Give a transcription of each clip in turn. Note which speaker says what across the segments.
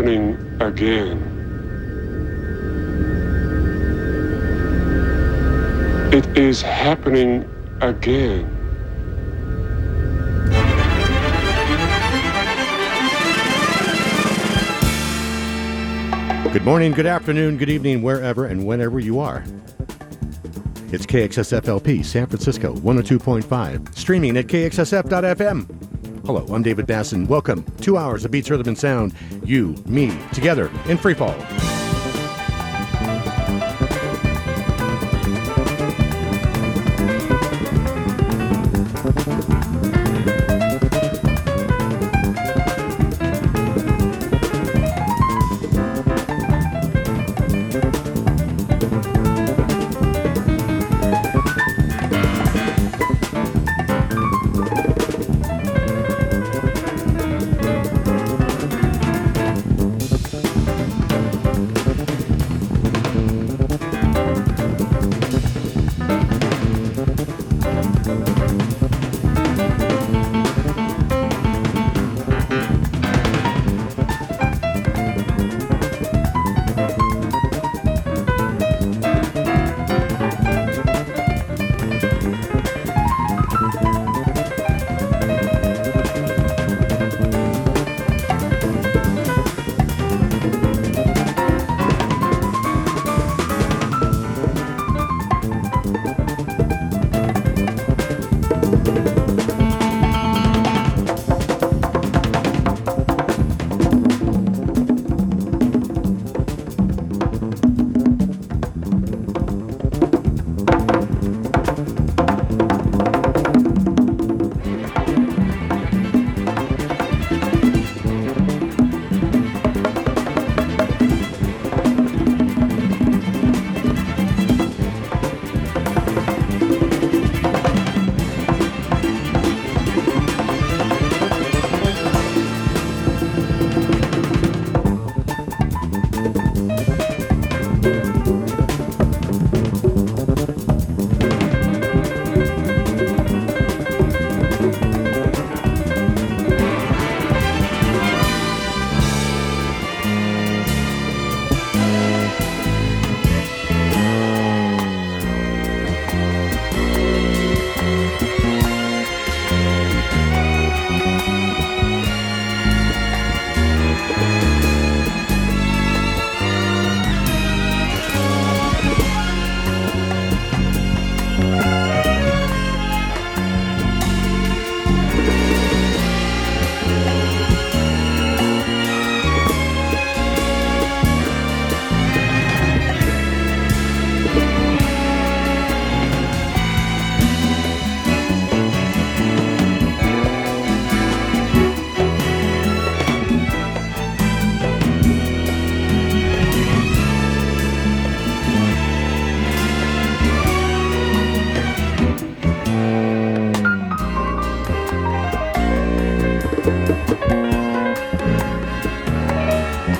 Speaker 1: happening again. It is happening again.
Speaker 2: Good morning, good afternoon, good evening, wherever and whenever you are. It's KXSFLP San Francisco 102.5, streaming at KXSF.FM. Hello, I'm David Basson. Welcome. Two hours of beats, rhythm, and sound. You, me, together in free fall.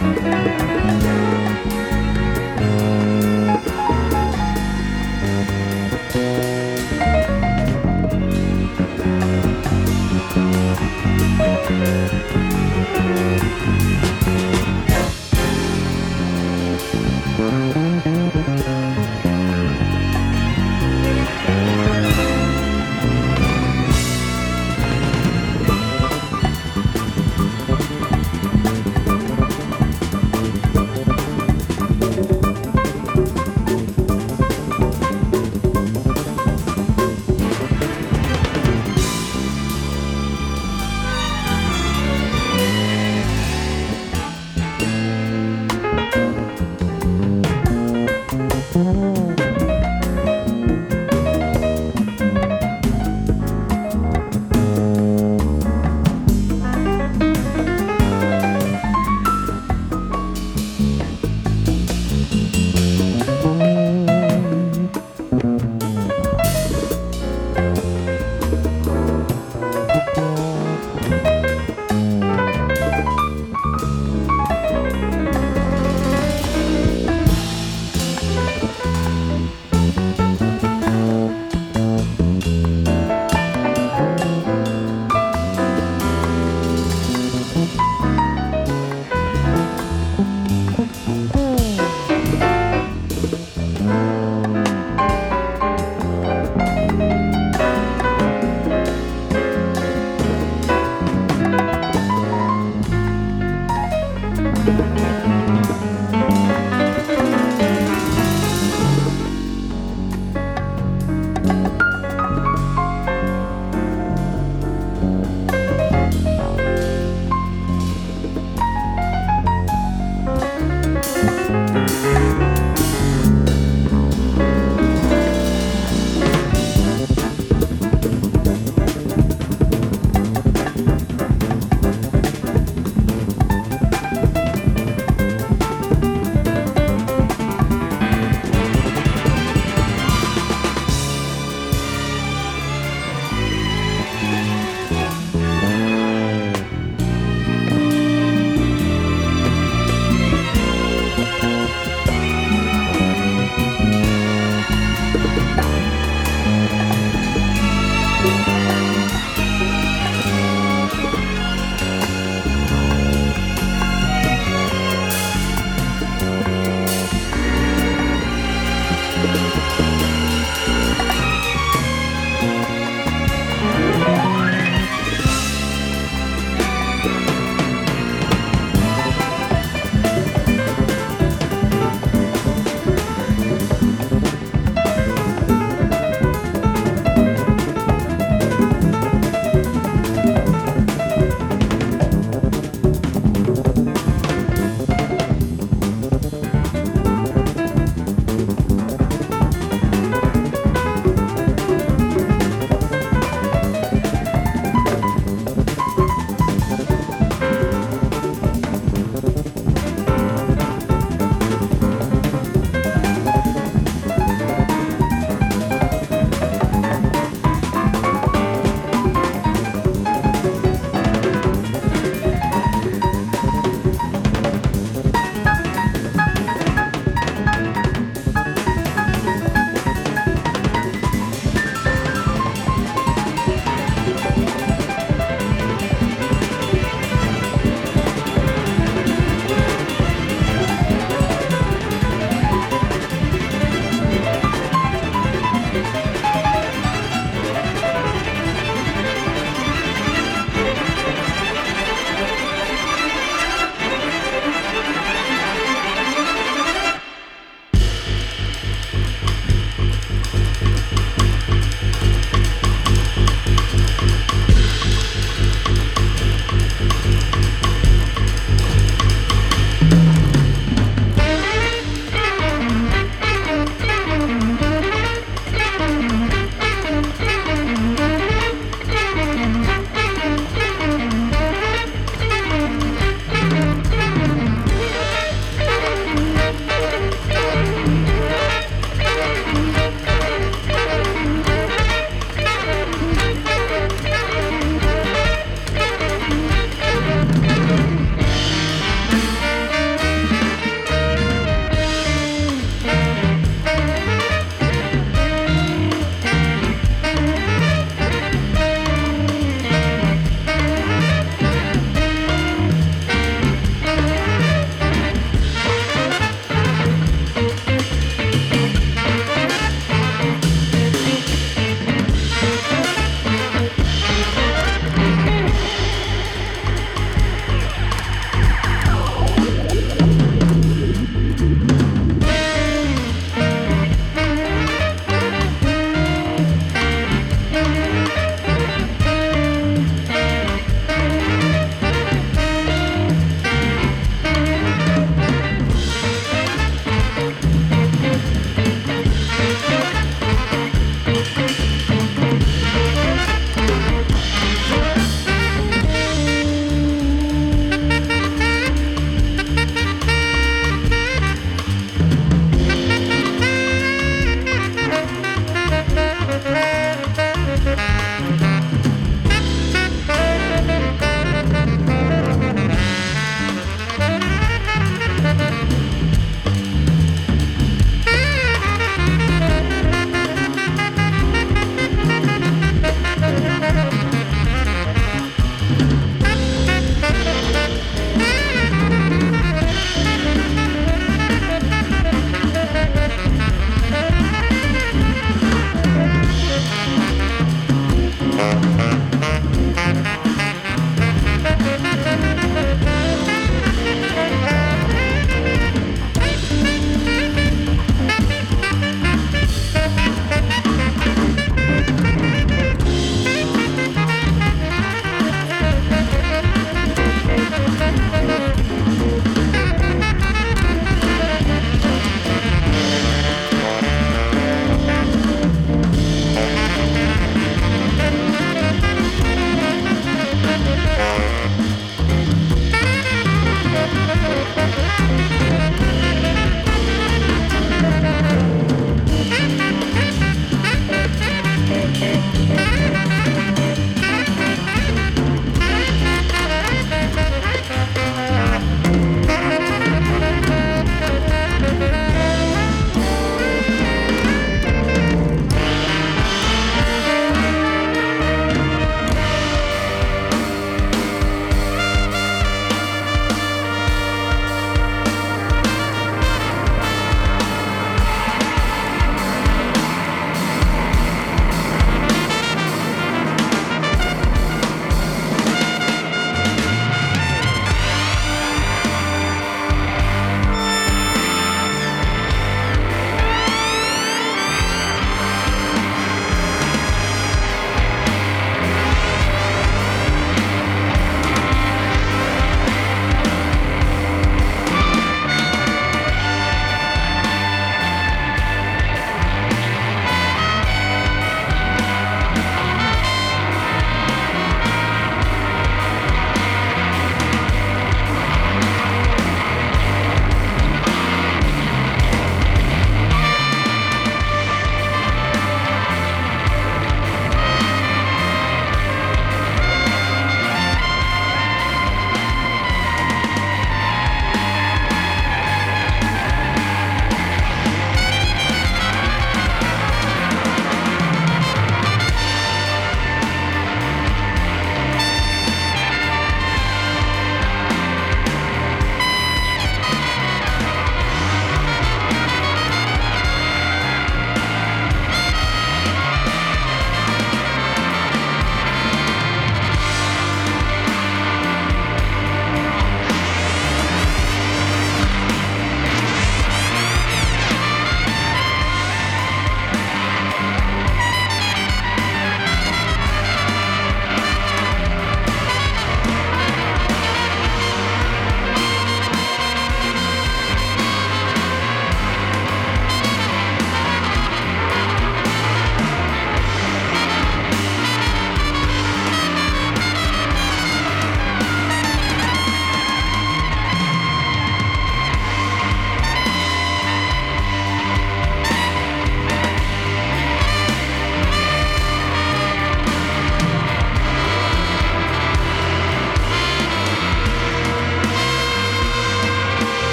Speaker 3: Música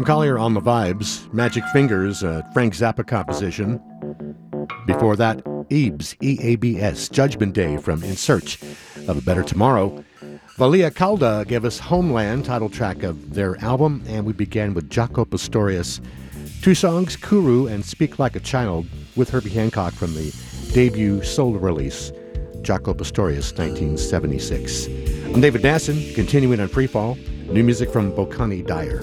Speaker 3: Tom Collier on the vibes. Magic Fingers, a Frank Zappa composition. Before that, Eabs, E A B S, Judgment Day from In Search of a Better Tomorrow. Valia Calda gave us Homeland, title track of their album, and we began with Jaco Pastorius. Two songs, Kuru and Speak Like a Child, with Herbie Hancock from the debut solo release, Jaco Pastorius, 1976. I'm David Dassin, continuing on Freefall. New music from Bokani Dyer.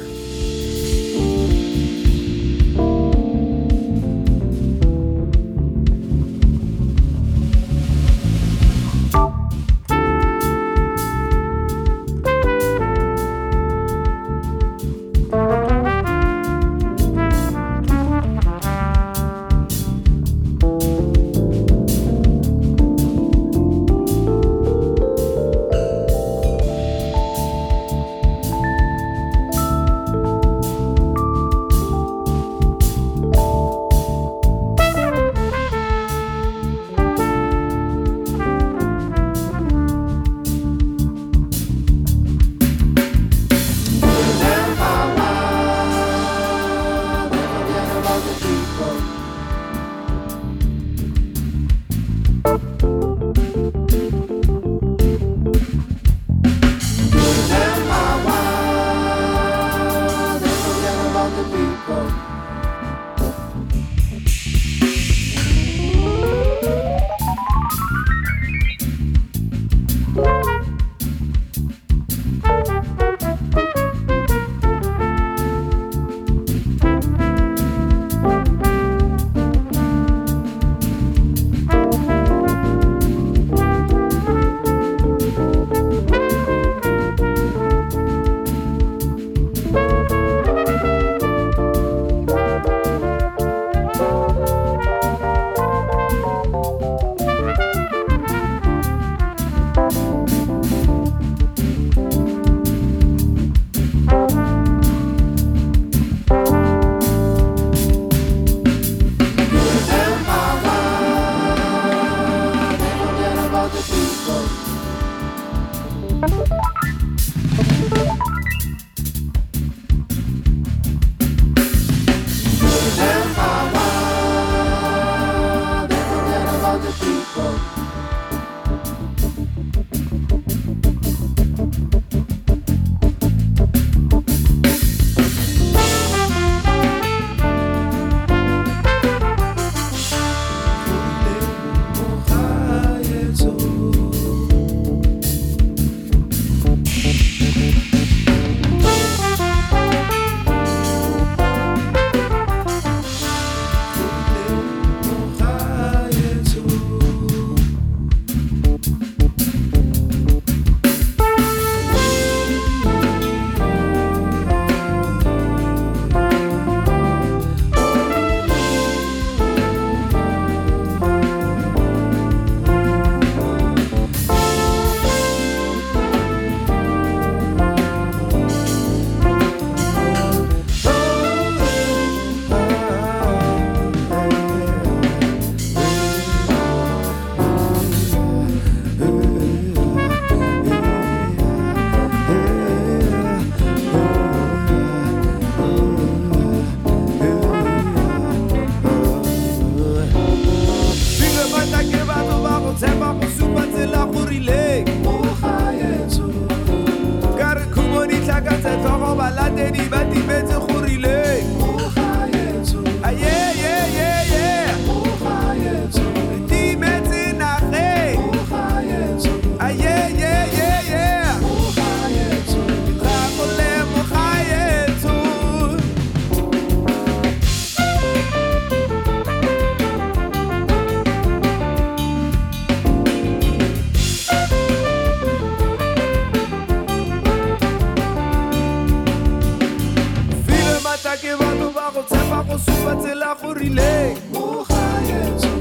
Speaker 3: გაყოსუბაცელახურილე
Speaker 4: უხაიეცო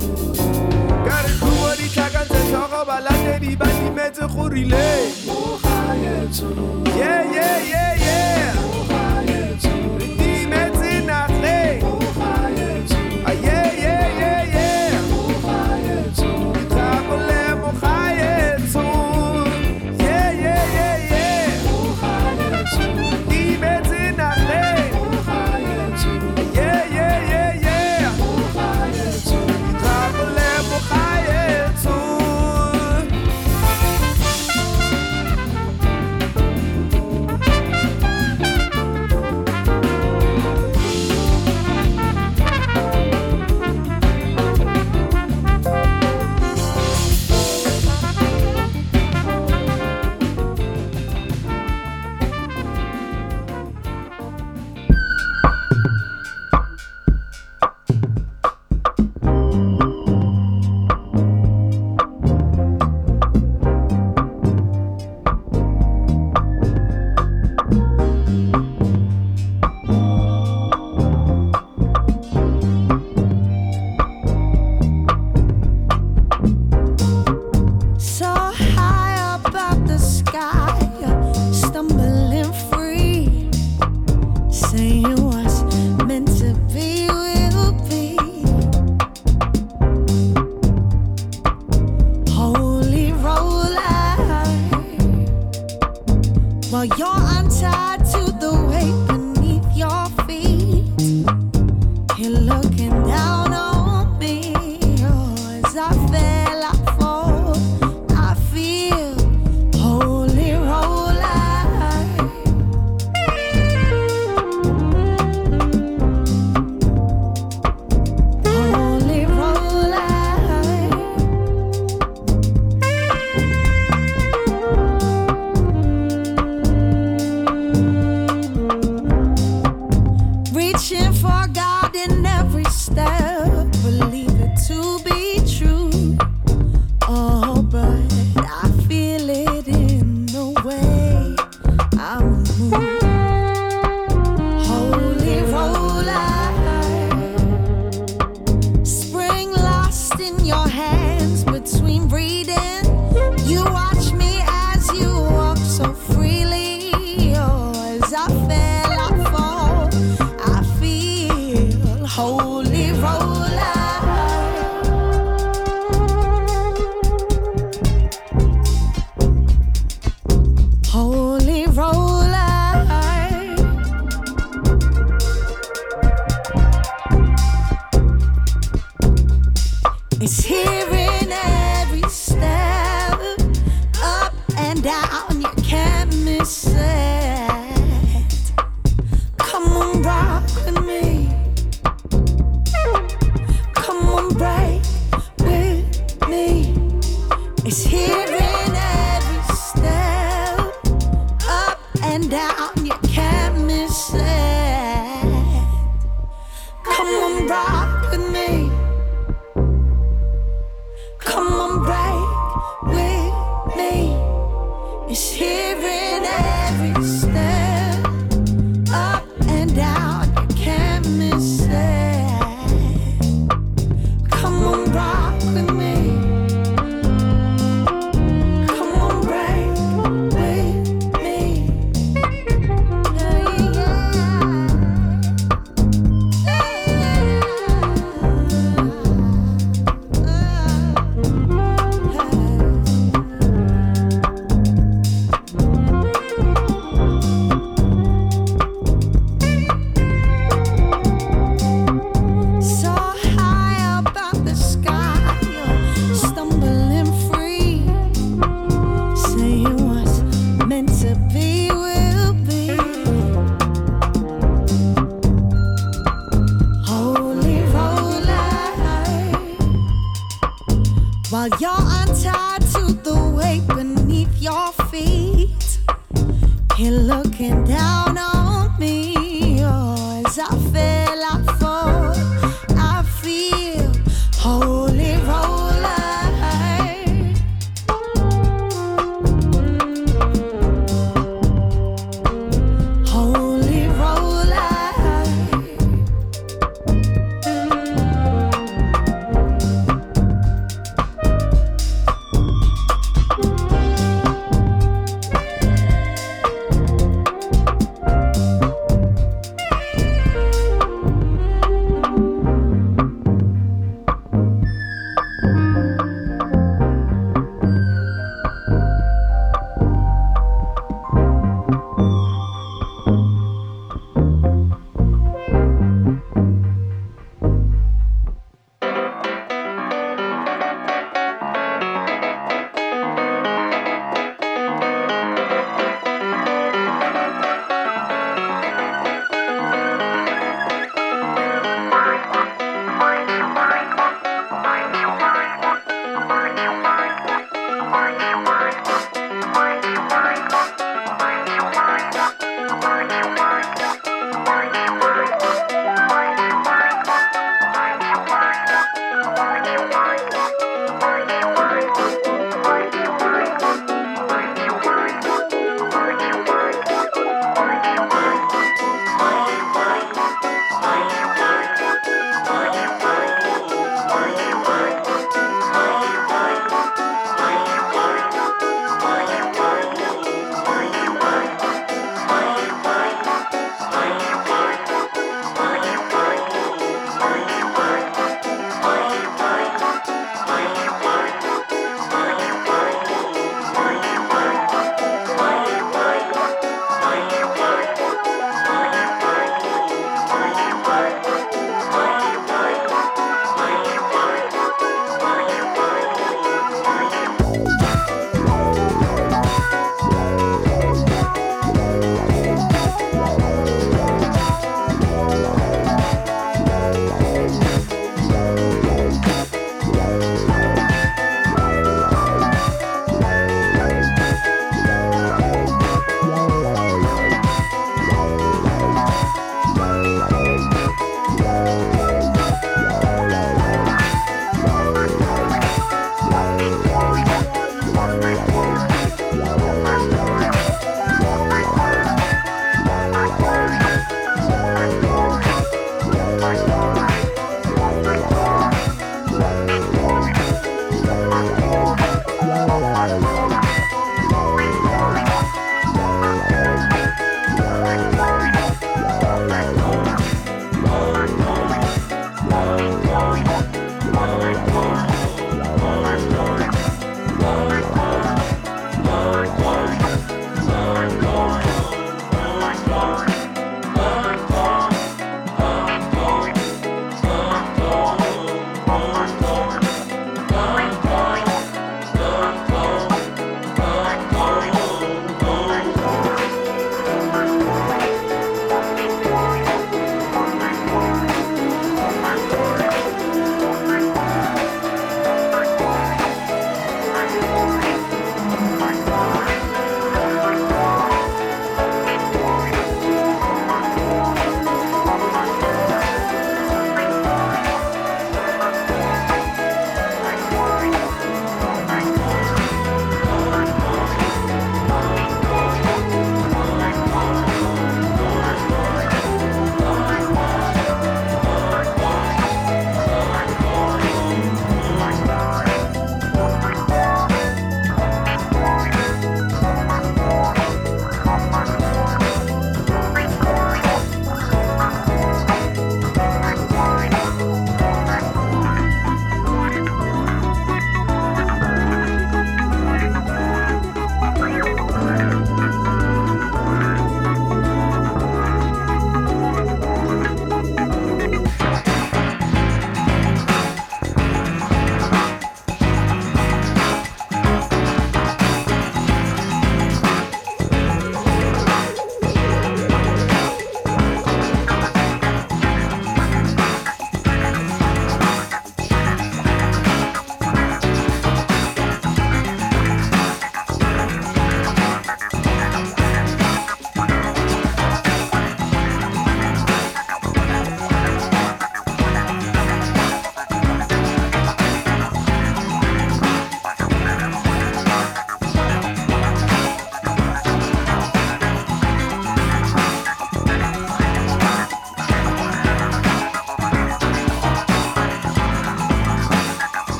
Speaker 3: გარკვარი ჩაგანზე ჩაღაბალადერი ბანი მეძხურილე
Speaker 4: უხაიეცო
Speaker 3: იე იე იე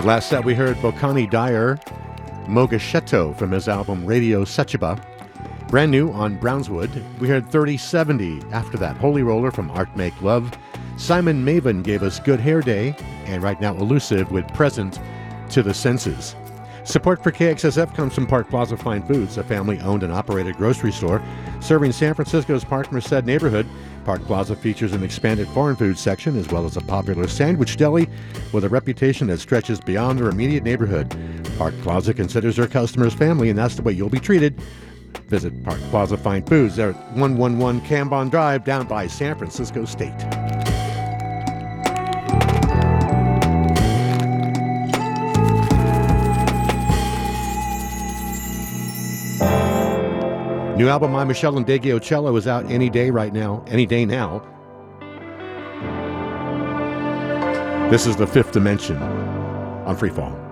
Speaker 5: That last set we heard Bokani Dyer, Mogaetsho from his album Radio Sechaba. Brand new on Brownswood, we heard 3070 after that, Holy Roller from Art Make Love. Simon Mavin gave us Good Hair Day, and right now Elusive with Present to the Senses. Support for KXSF comes from Park Plaza Fine Foods, a family owned and operated grocery store serving San Francisco's Parkmerced neighborhood. Park Plaza features an expanded foreign food section as well as a popular sandwich deli with a reputation that stretches beyond their immediate neighborhood. Park Plaza considers their customers family, and that's the way you'll be treated. Visit Park Plaza Fine Foods. At 111 Cambon Drive down by San Francisco State. New album by Michelle and Meshell Ndegeocello is out any day right now, any day now. This is the fifth dimension on Freefall.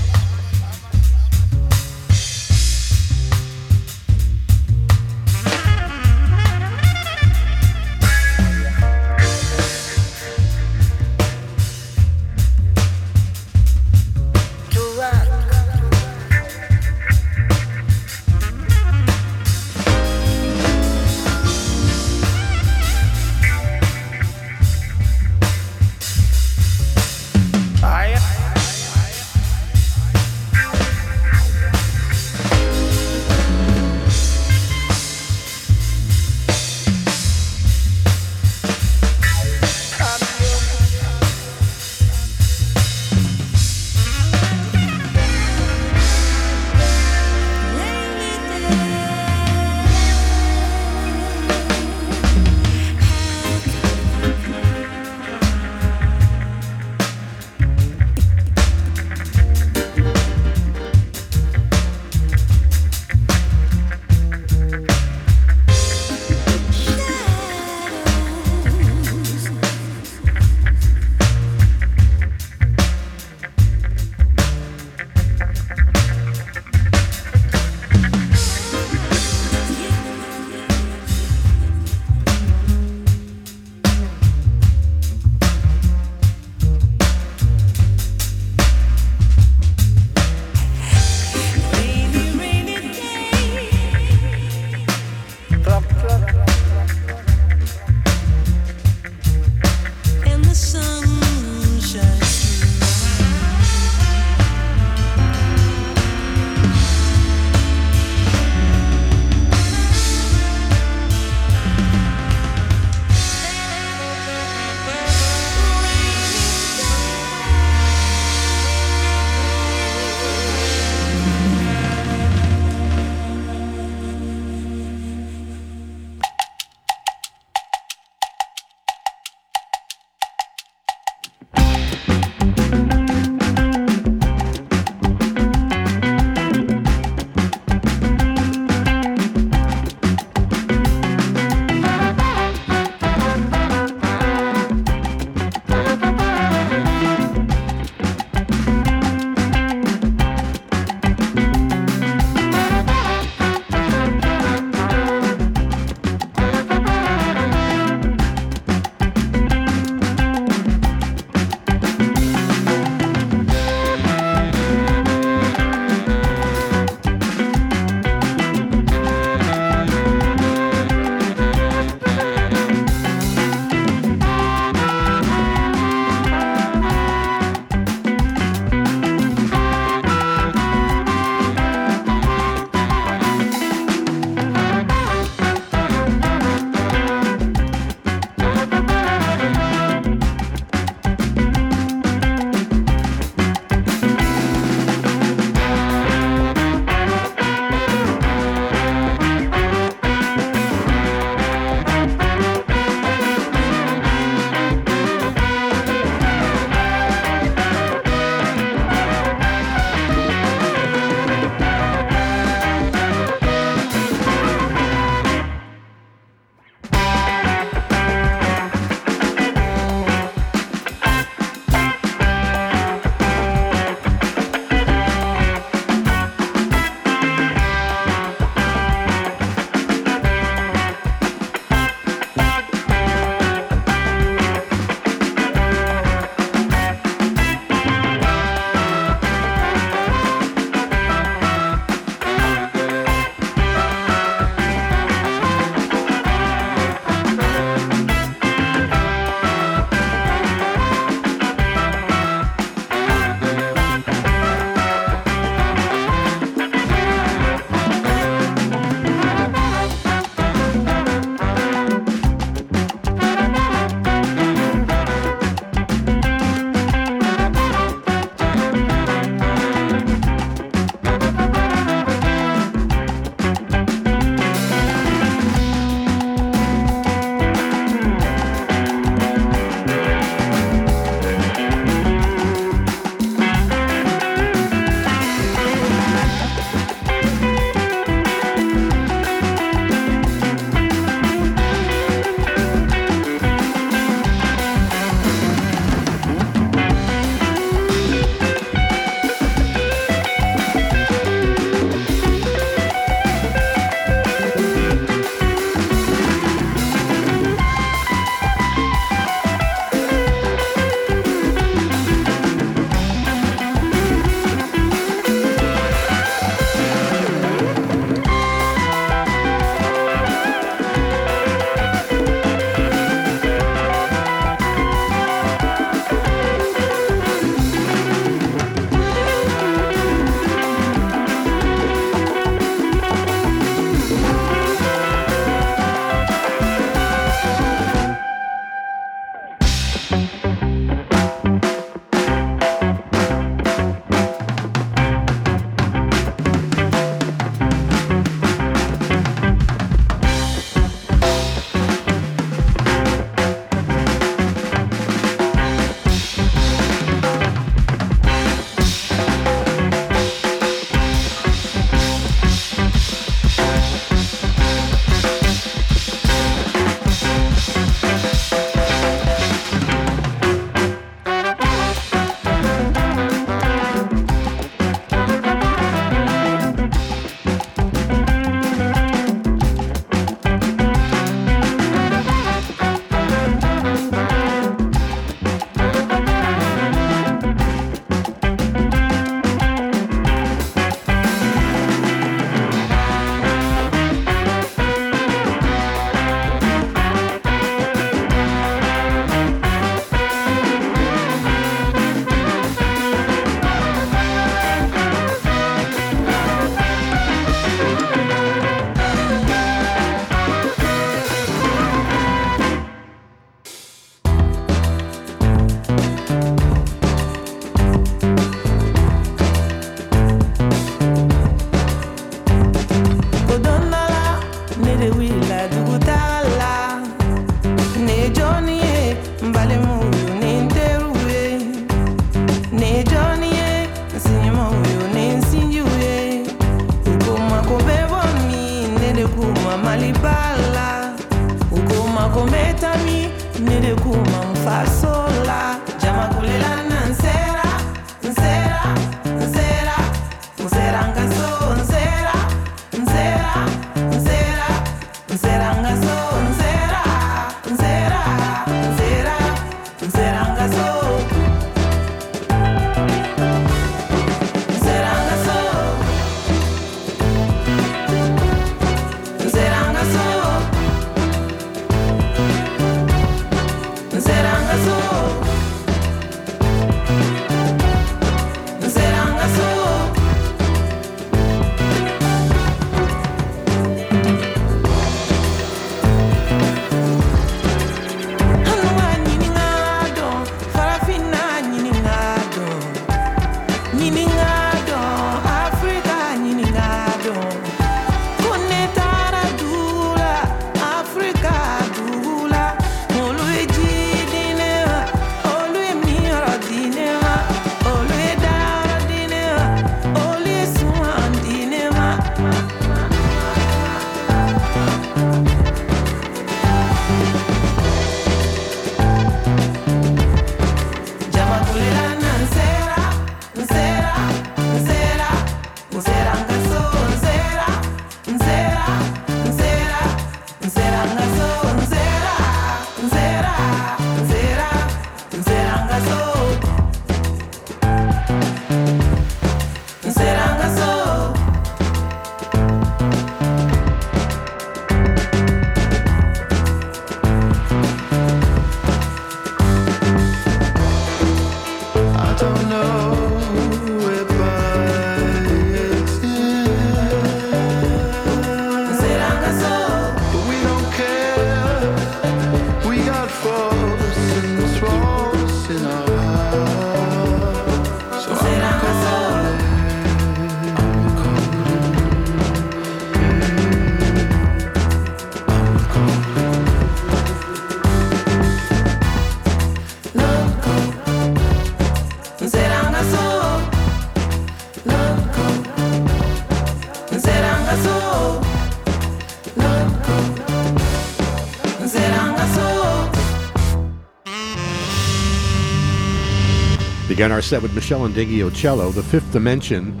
Speaker 2: Began our set with Meshell Ndegeocello, The Fifth Dimension,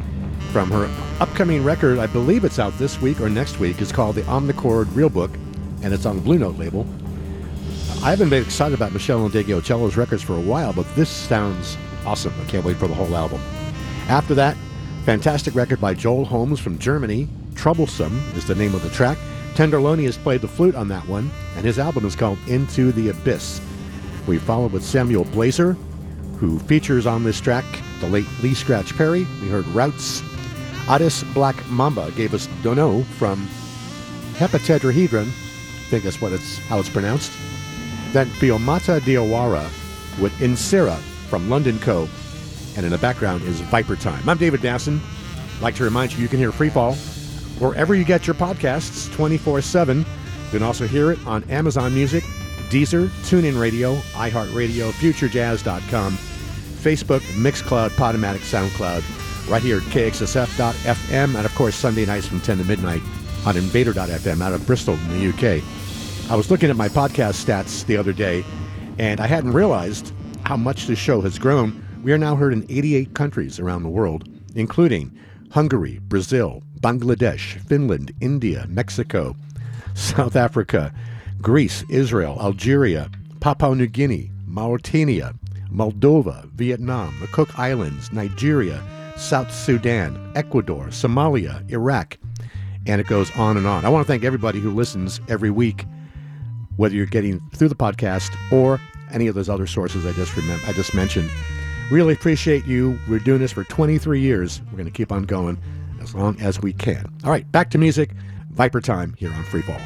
Speaker 2: from her upcoming record. I believe it's out this week or next week. It's called The Omnichord Real Book, and it's on the Blue Note label. I haven't been excited about Meshell Ndegeocello's records for a while, but this sounds awesome. I can't wait for the whole album. After that, fantastic record by Joel Holmes from Germany. Troublesome is the name of the track. Tenderlonious played the flute on that one, and his album is called Into the Abyss. We followed with Samuel Blaser, who features on this track the late Lee Scratch Perry. We heard Routes. Addis Black Mamba gave us Dunno from Heptatetrahedron. I think that's what it's how it's pronounced. Then Fatoumata Diawara with Nsera from London Ko. And in the background is Vipertime. I'm David Dasson. I'd like to remind you you can hear Freefall wherever you get your podcasts 24 7. You can also hear it on Amazon Music, Deezer, TuneIn Radio, iHeartRadio, FutureJazz.com, Facebook, Mixcloud, Podomatic, SoundCloud, right here at KXSF.FM, and of course Sunday nights from 10 to midnight on Invader.fm out of Bristol in the UK. I was looking at my podcast stats the other day, and I hadn't realized how much this show has grown. We are now heard in 88 countries around the world, including Hungary, Brazil, Bangladesh, Finland, India, Mexico, South Africa, Greece, Israel, Algeria, Papua New Guinea, Mauritania, Moldova, Vietnam, the Cook Islands, Nigeria, South Sudan, Ecuador, Somalia, Iraq, and it goes on and on. I want to thank everybody who listens every week, whether you're getting through the podcast or any of those other sources I just remember I just mentioned. Really appreciate you. We're doing this for 23 years. We're going to keep on going as long as we can. All right, back to music. Vipertime here on Freefall.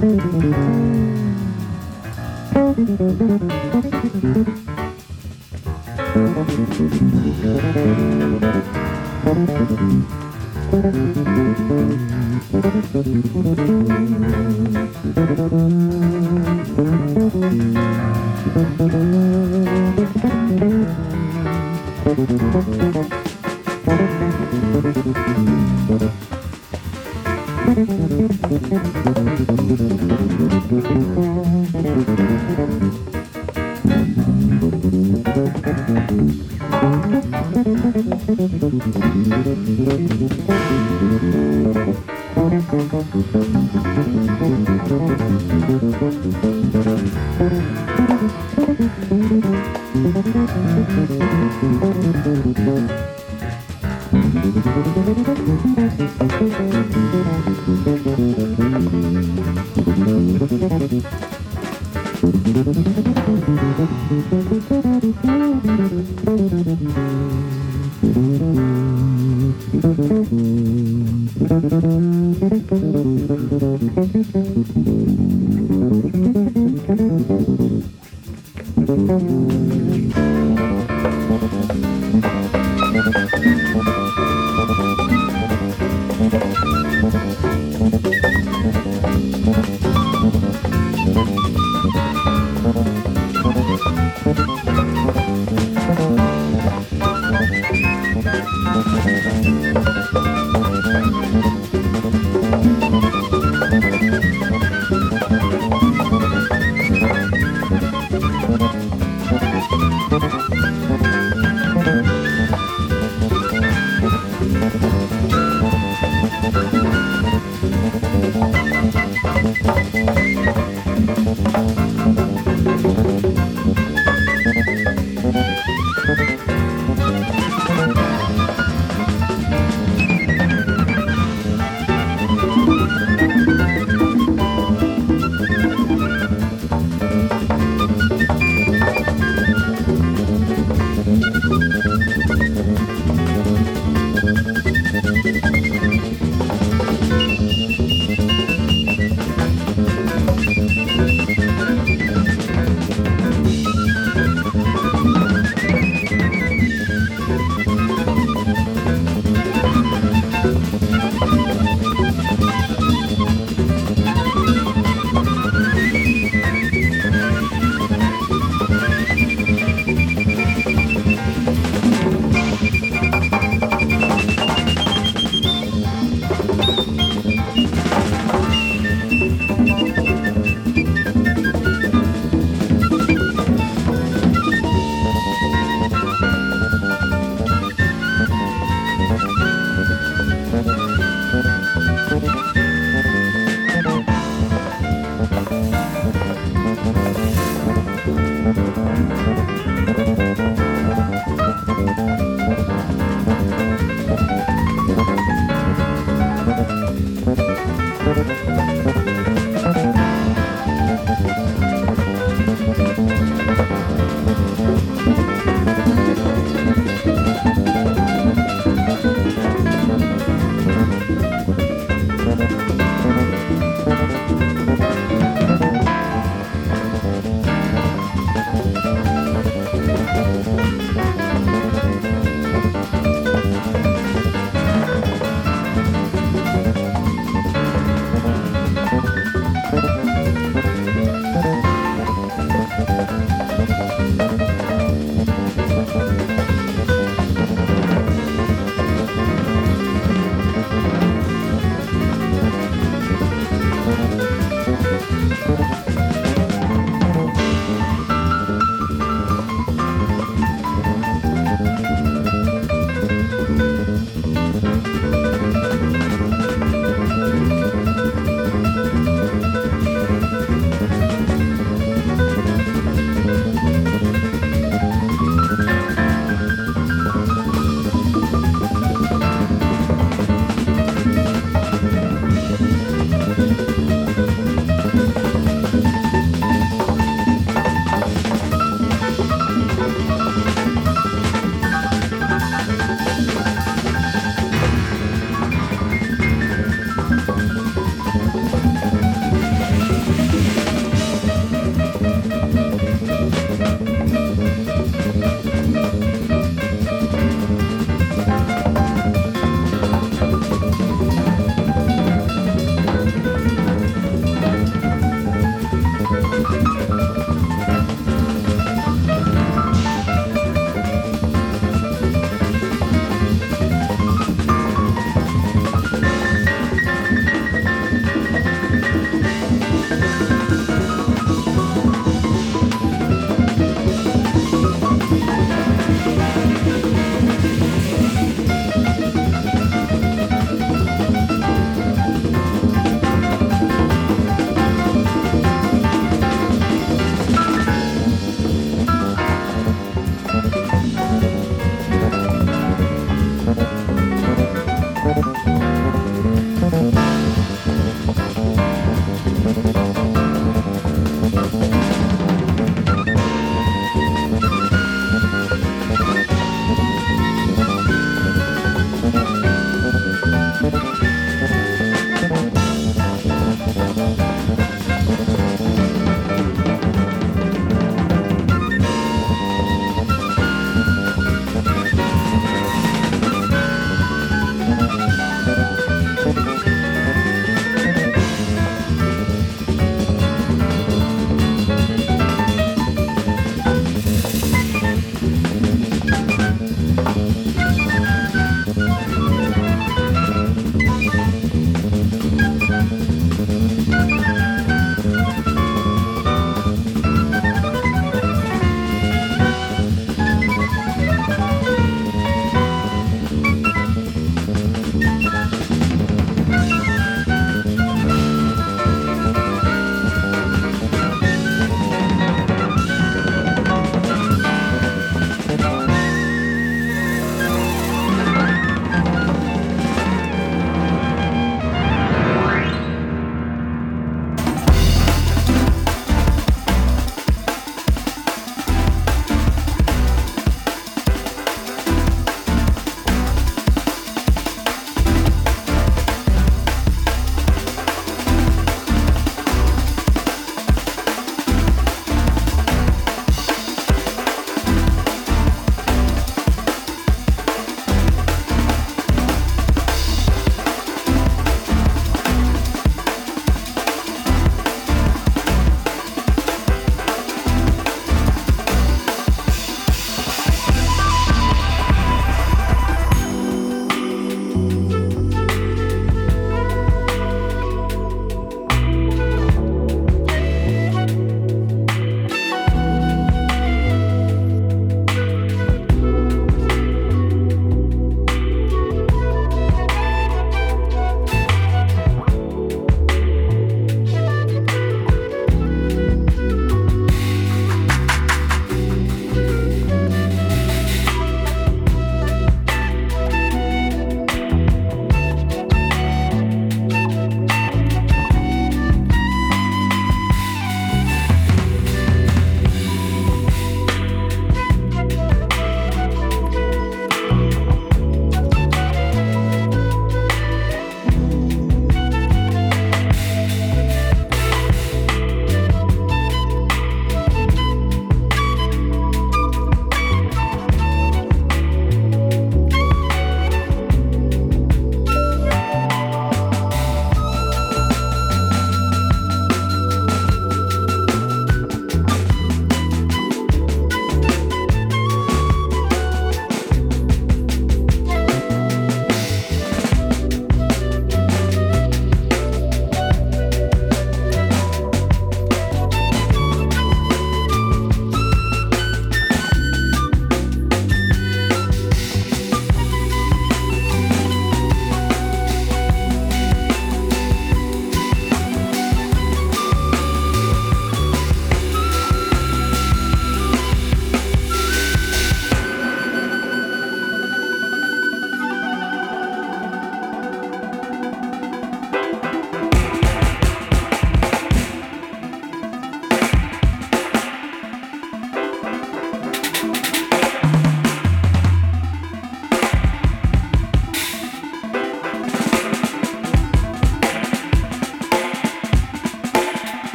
Speaker 6: Mm-hmm.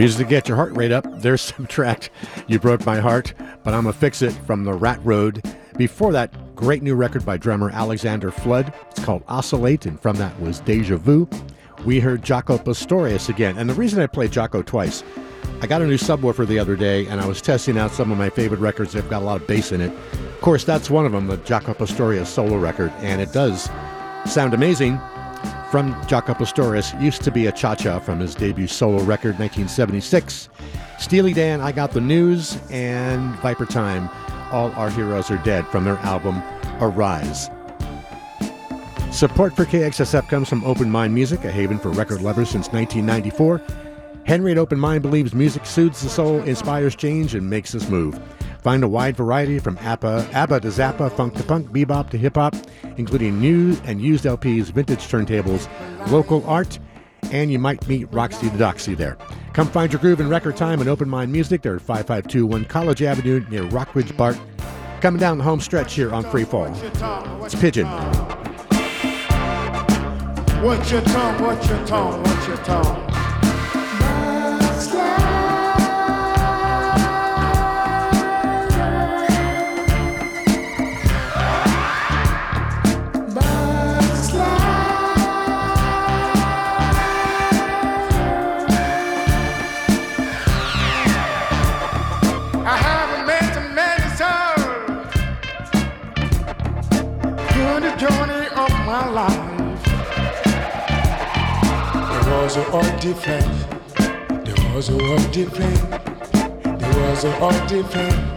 Speaker 2: Music to get your heart rate up. There's some track, You Broke My Heart, but I'm going to fix it from the Rat Road. Before that, great new record by drummer Alexander Flood. It's called Oscillate, and from that was Deja Vu. We heard Jaco Pastorius again. And the reason I played Jaco twice, I got a new subwoofer the other day and I was testing out some of my favorite records. They've got a lot of bass in it. Of course, that's one of them, the Jaco Pastorius solo record, and it does sound amazing from Jaco Pastorius used to be a cha cha from his debut solo record, 1976. Steely Dan, I Got the News, and Vipertime, All Our Heroes Are Dead from their album Arise. Support for KXSF comes from Open Mind Music, a haven for record lovers since 1994. Henry at Open Mind believes music soothes the soul, inspires change, and makes us move. Find a wide variety from ABBA, ABBA to Zappa, funk to punk, bebop to hip hop, including new and used LPs, vintage turntables, local art, and you might meet Roxy the Doxy there. Come find your groove in record time and open mind music. They're at 5521 College Avenue near Rockridge BART. Coming down the home stretch here on Freefall. It's Pigeon.
Speaker 7: What's your tongue? What's your tongue? What's your tongue? My life. There was a all different. There was a all different. There was a all different.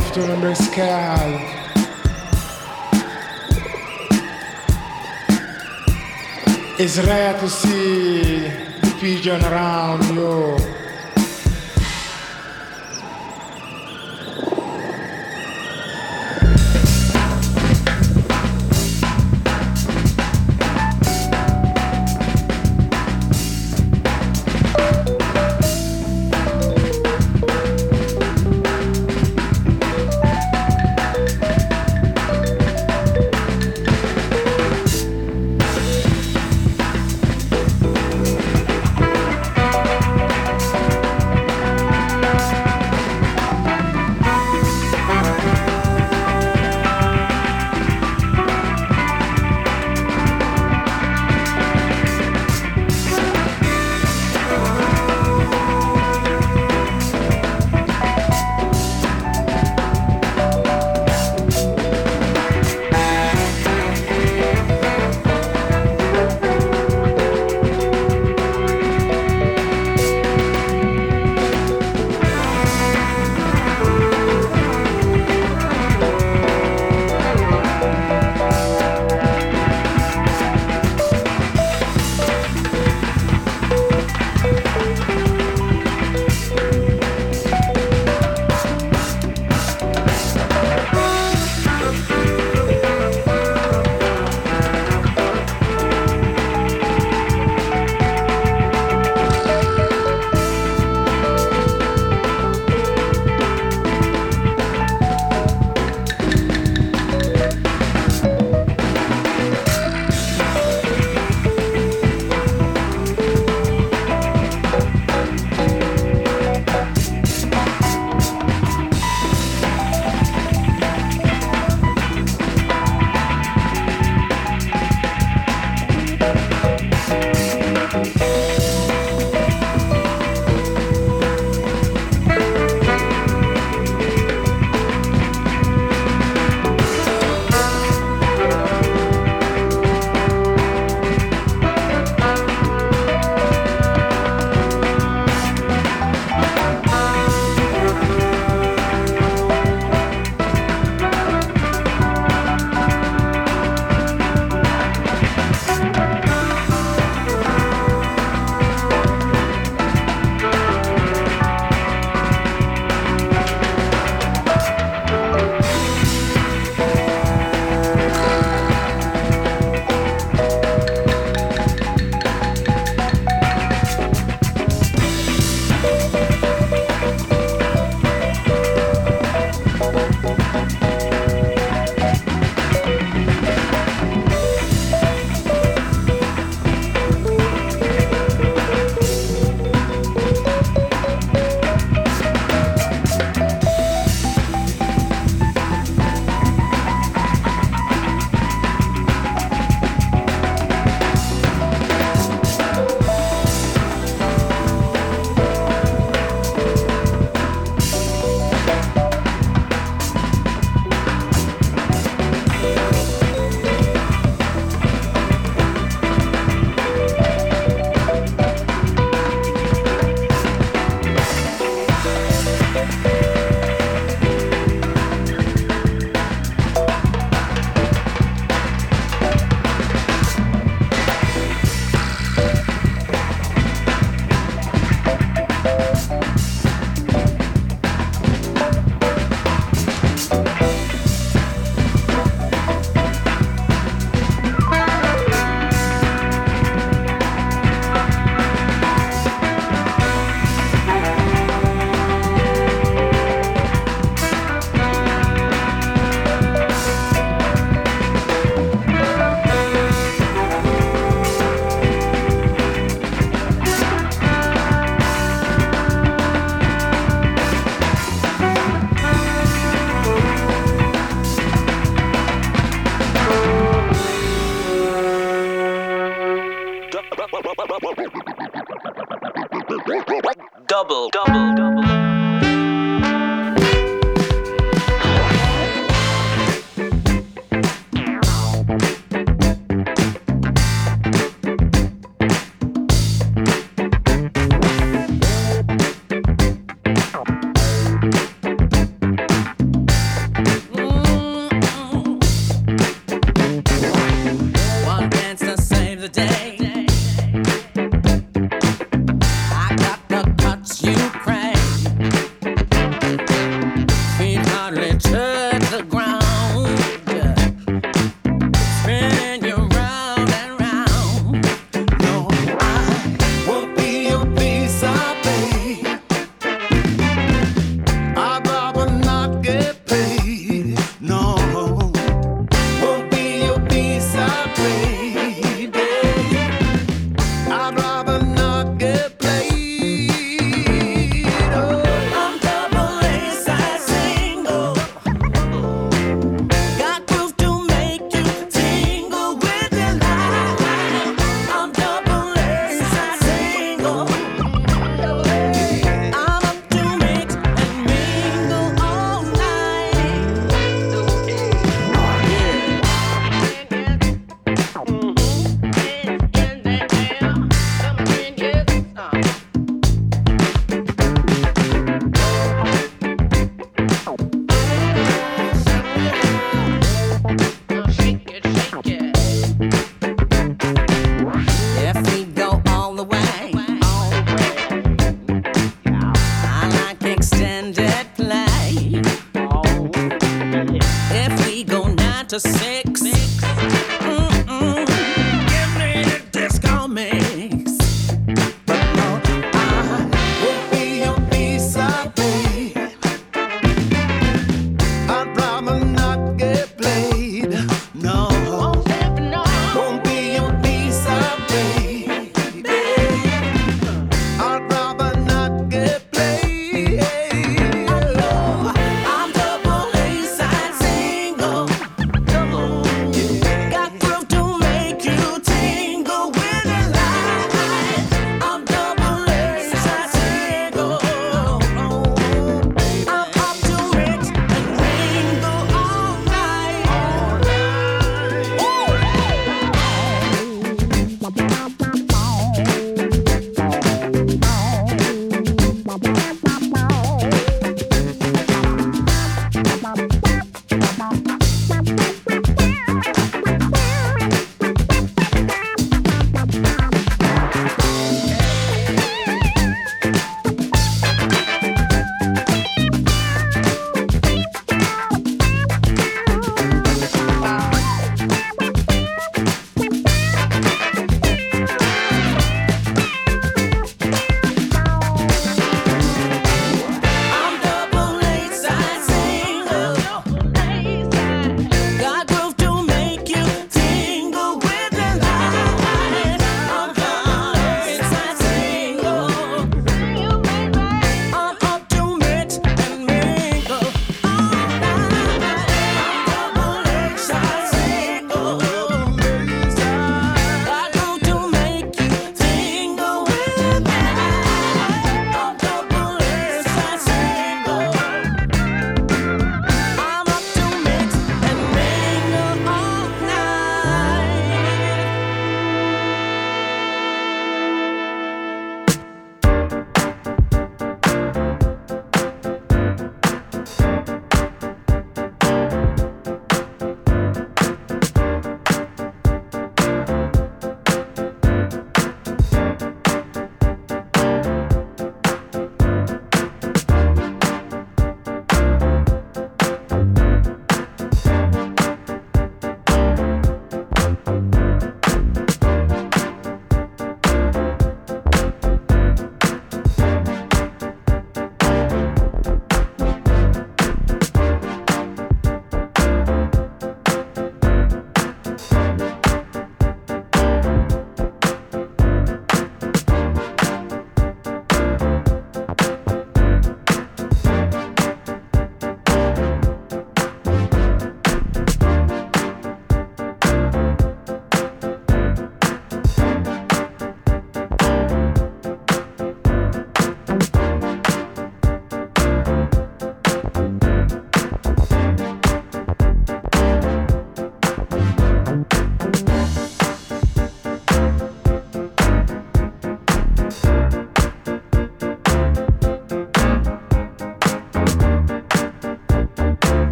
Speaker 7: To the sky. It's rare to see the pigeon around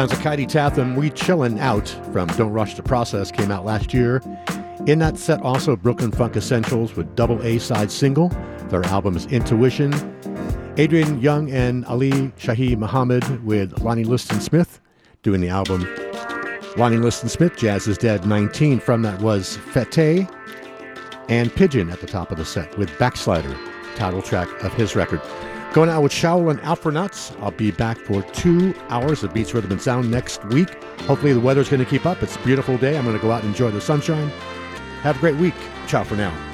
Speaker 2: Sounds of Kaidi Tatham, We Chillin' Out from Don't Rush the Process came out last year. In that set, also Brooklyn Funk Essentials with double A side single. Their album is Intuition. Adrian Younge and Ali Shaheed Muhammad with Lonnie Liston Smith doing the album Lonnie Liston Smith, Jazz is Dead 19. From that was Fete and Pigeon at the top of the set with Backslider, title track of his record. Going out with Shaolin Afronauts. I'll be back for two hours of Beats Rhythm and Sound next week. Hopefully the weather's going to keep up. It's a beautiful day. I'm going to go out and enjoy the sunshine. Have a great week. Ciao for now.